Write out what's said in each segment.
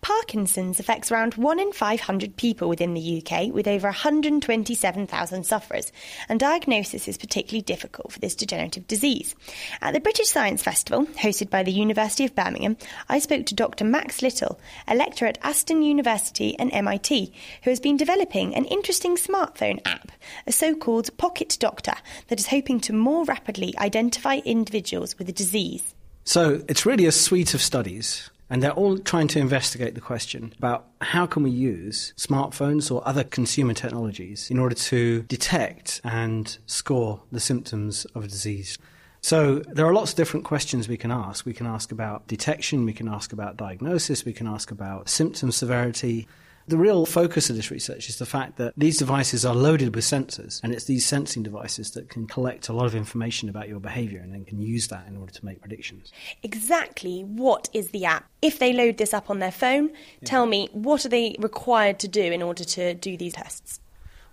Parkinson's affects around 1 in 500 people within the UK, with over 127,000 sufferers, and diagnosis is particularly difficult for this degenerative disease. At the British Science Festival, hosted by the University of Birmingham, I spoke to Dr. Max Little, a lecturer at Aston University and MIT, who has been developing an interesting smartphone app, a so called Pocket Doctor, that is hoping to more rapidly identify individuals with the disease. So it's really a suite of studies and they're all trying to investigate the question about how can we use smartphones or other consumer technologies in order to detect and score the symptoms of a disease. So there are lots of different questions we can ask. We can ask about detection, we can ask about diagnosis, we can ask about symptom severity. The real focus of this research is the fact that these devices are loaded with sensors, and it's these sensing devices that can collect a lot of information about your behavior and then can use that in order to make predictions. Exactly what is the app? If they load this up on their phone, yeah. tell me what are they required to do in order to do these tests?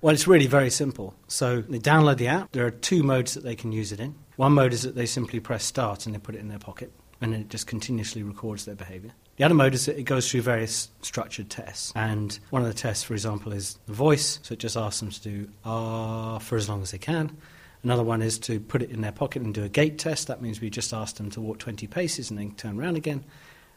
Well, it's really very simple. So they download the app. There are two modes that they can use it in. One mode is that they simply press start and they put it in their pocket, and then it just continuously records their behavior. The other mode is it goes through various structured tests. And one of the tests, for example, is the voice. So it just asks them to do ah for as long as they can. Another one is to put it in their pocket and do a gait test. That means we just ask them to walk 20 paces and then turn around again.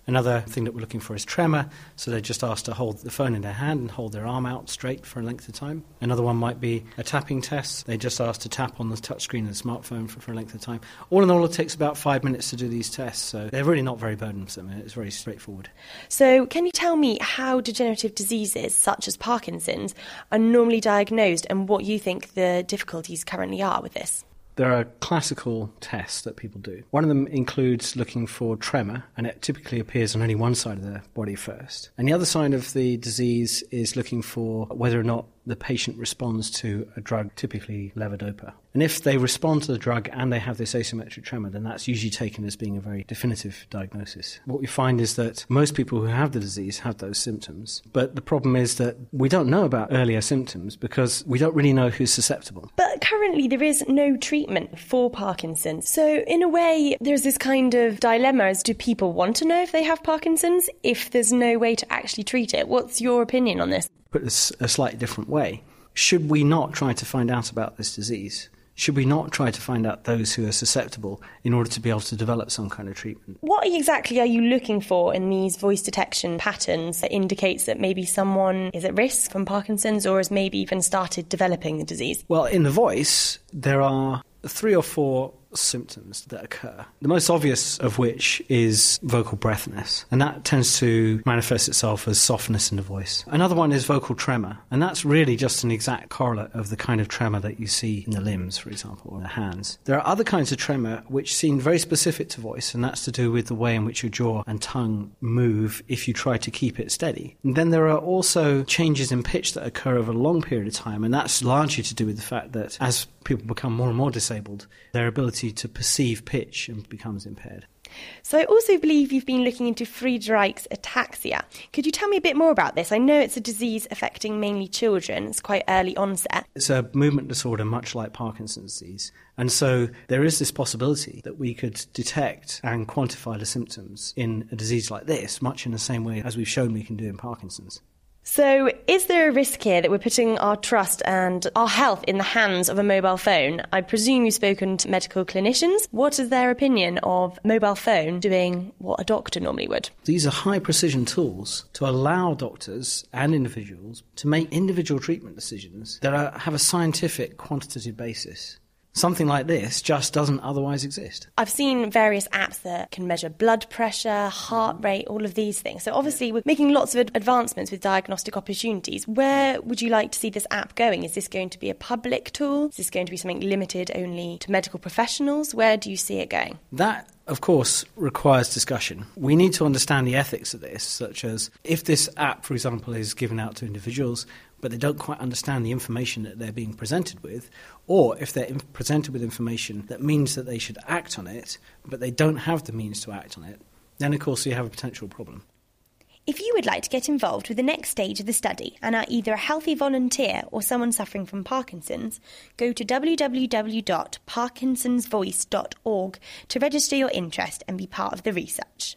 Another thing that we're looking for is tremor, so they're just asked to hold the phone in their hand and hold their arm out straight for a length of time. Another one might be a tapping test. They just asked to tap on the touchscreen of the smartphone for, for a length of time. All in all, it takes about five minutes to do these tests, so they're really not very burdensome. It's very straightforward. So, can you tell me how degenerative diseases such as Parkinson's are normally diagnosed and what you think the difficulties currently are with this? There are classical tests that people do. One of them includes looking for tremor, and it typically appears on only one side of the body first. And the other side of the disease is looking for whether or not the patient responds to a drug, typically levodopa. And if they respond to the drug and they have this asymmetric tremor, then that's usually taken as being a very definitive diagnosis. What we find is that most people who have the disease have those symptoms. But the problem is that we don't know about earlier symptoms because we don't really know who's susceptible. But currently, there is no treatment for Parkinson's. So, in a way, there's this kind of dilemma as do people want to know if they have Parkinson's if there's no way to actually treat it? What's your opinion on this? This a slightly different way. Should we not try to find out about this disease? Should we not try to find out those who are susceptible in order to be able to develop some kind of treatment? What exactly are you looking for in these voice detection patterns that indicates that maybe someone is at risk from Parkinson's or has maybe even started developing the disease? Well, in the voice, there are three or four symptoms that occur. The most obvious of which is vocal breathiness, and that tends to manifest itself as softness in the voice. Another one is vocal tremor, and that's really just an exact correlate of the kind of tremor that you see in the limbs, for example, or the hands. There are other kinds of tremor which seem very specific to voice, and that's to do with the way in which your jaw and tongue move if you try to keep it steady. And then there are also changes in pitch that occur over a long period of time, and that's largely to do with the fact that as people become more and more disabled, their ability to perceive pitch and becomes impaired. So, I also believe you've been looking into Friedreich's ataxia. Could you tell me a bit more about this? I know it's a disease affecting mainly children, it's quite early onset. It's a movement disorder, much like Parkinson's disease. And so, there is this possibility that we could detect and quantify the symptoms in a disease like this, much in the same way as we've shown we can do in Parkinson's. So, is there a risk here that we're putting our trust and our health in the hands of a mobile phone? I presume you've spoken to medical clinicians. What is their opinion of mobile phone doing what a doctor normally would? These are high precision tools to allow doctors and individuals to make individual treatment decisions that are, have a scientific, quantitative basis. Something like this just doesn't otherwise exist. I've seen various apps that can measure blood pressure, heart mm-hmm. rate, all of these things. So obviously, we're making lots of advancements with diagnostic opportunities. Where would you like to see this app going? Is this going to be a public tool? Is this going to be something limited only to medical professionals? Where do you see it going? That of course, requires discussion. We need to understand the ethics of this, such as if this app, for example, is given out to individuals, but they don't quite understand the information that they're being presented with, or if they're presented with information that means that they should act on it, but they don't have the means to act on it, then of course you have a potential problem. If you would like to get involved with the next stage of the study and are either a healthy volunteer or someone suffering from Parkinson's, go to www.parkinsonsvoice.org to register your interest and be part of the research.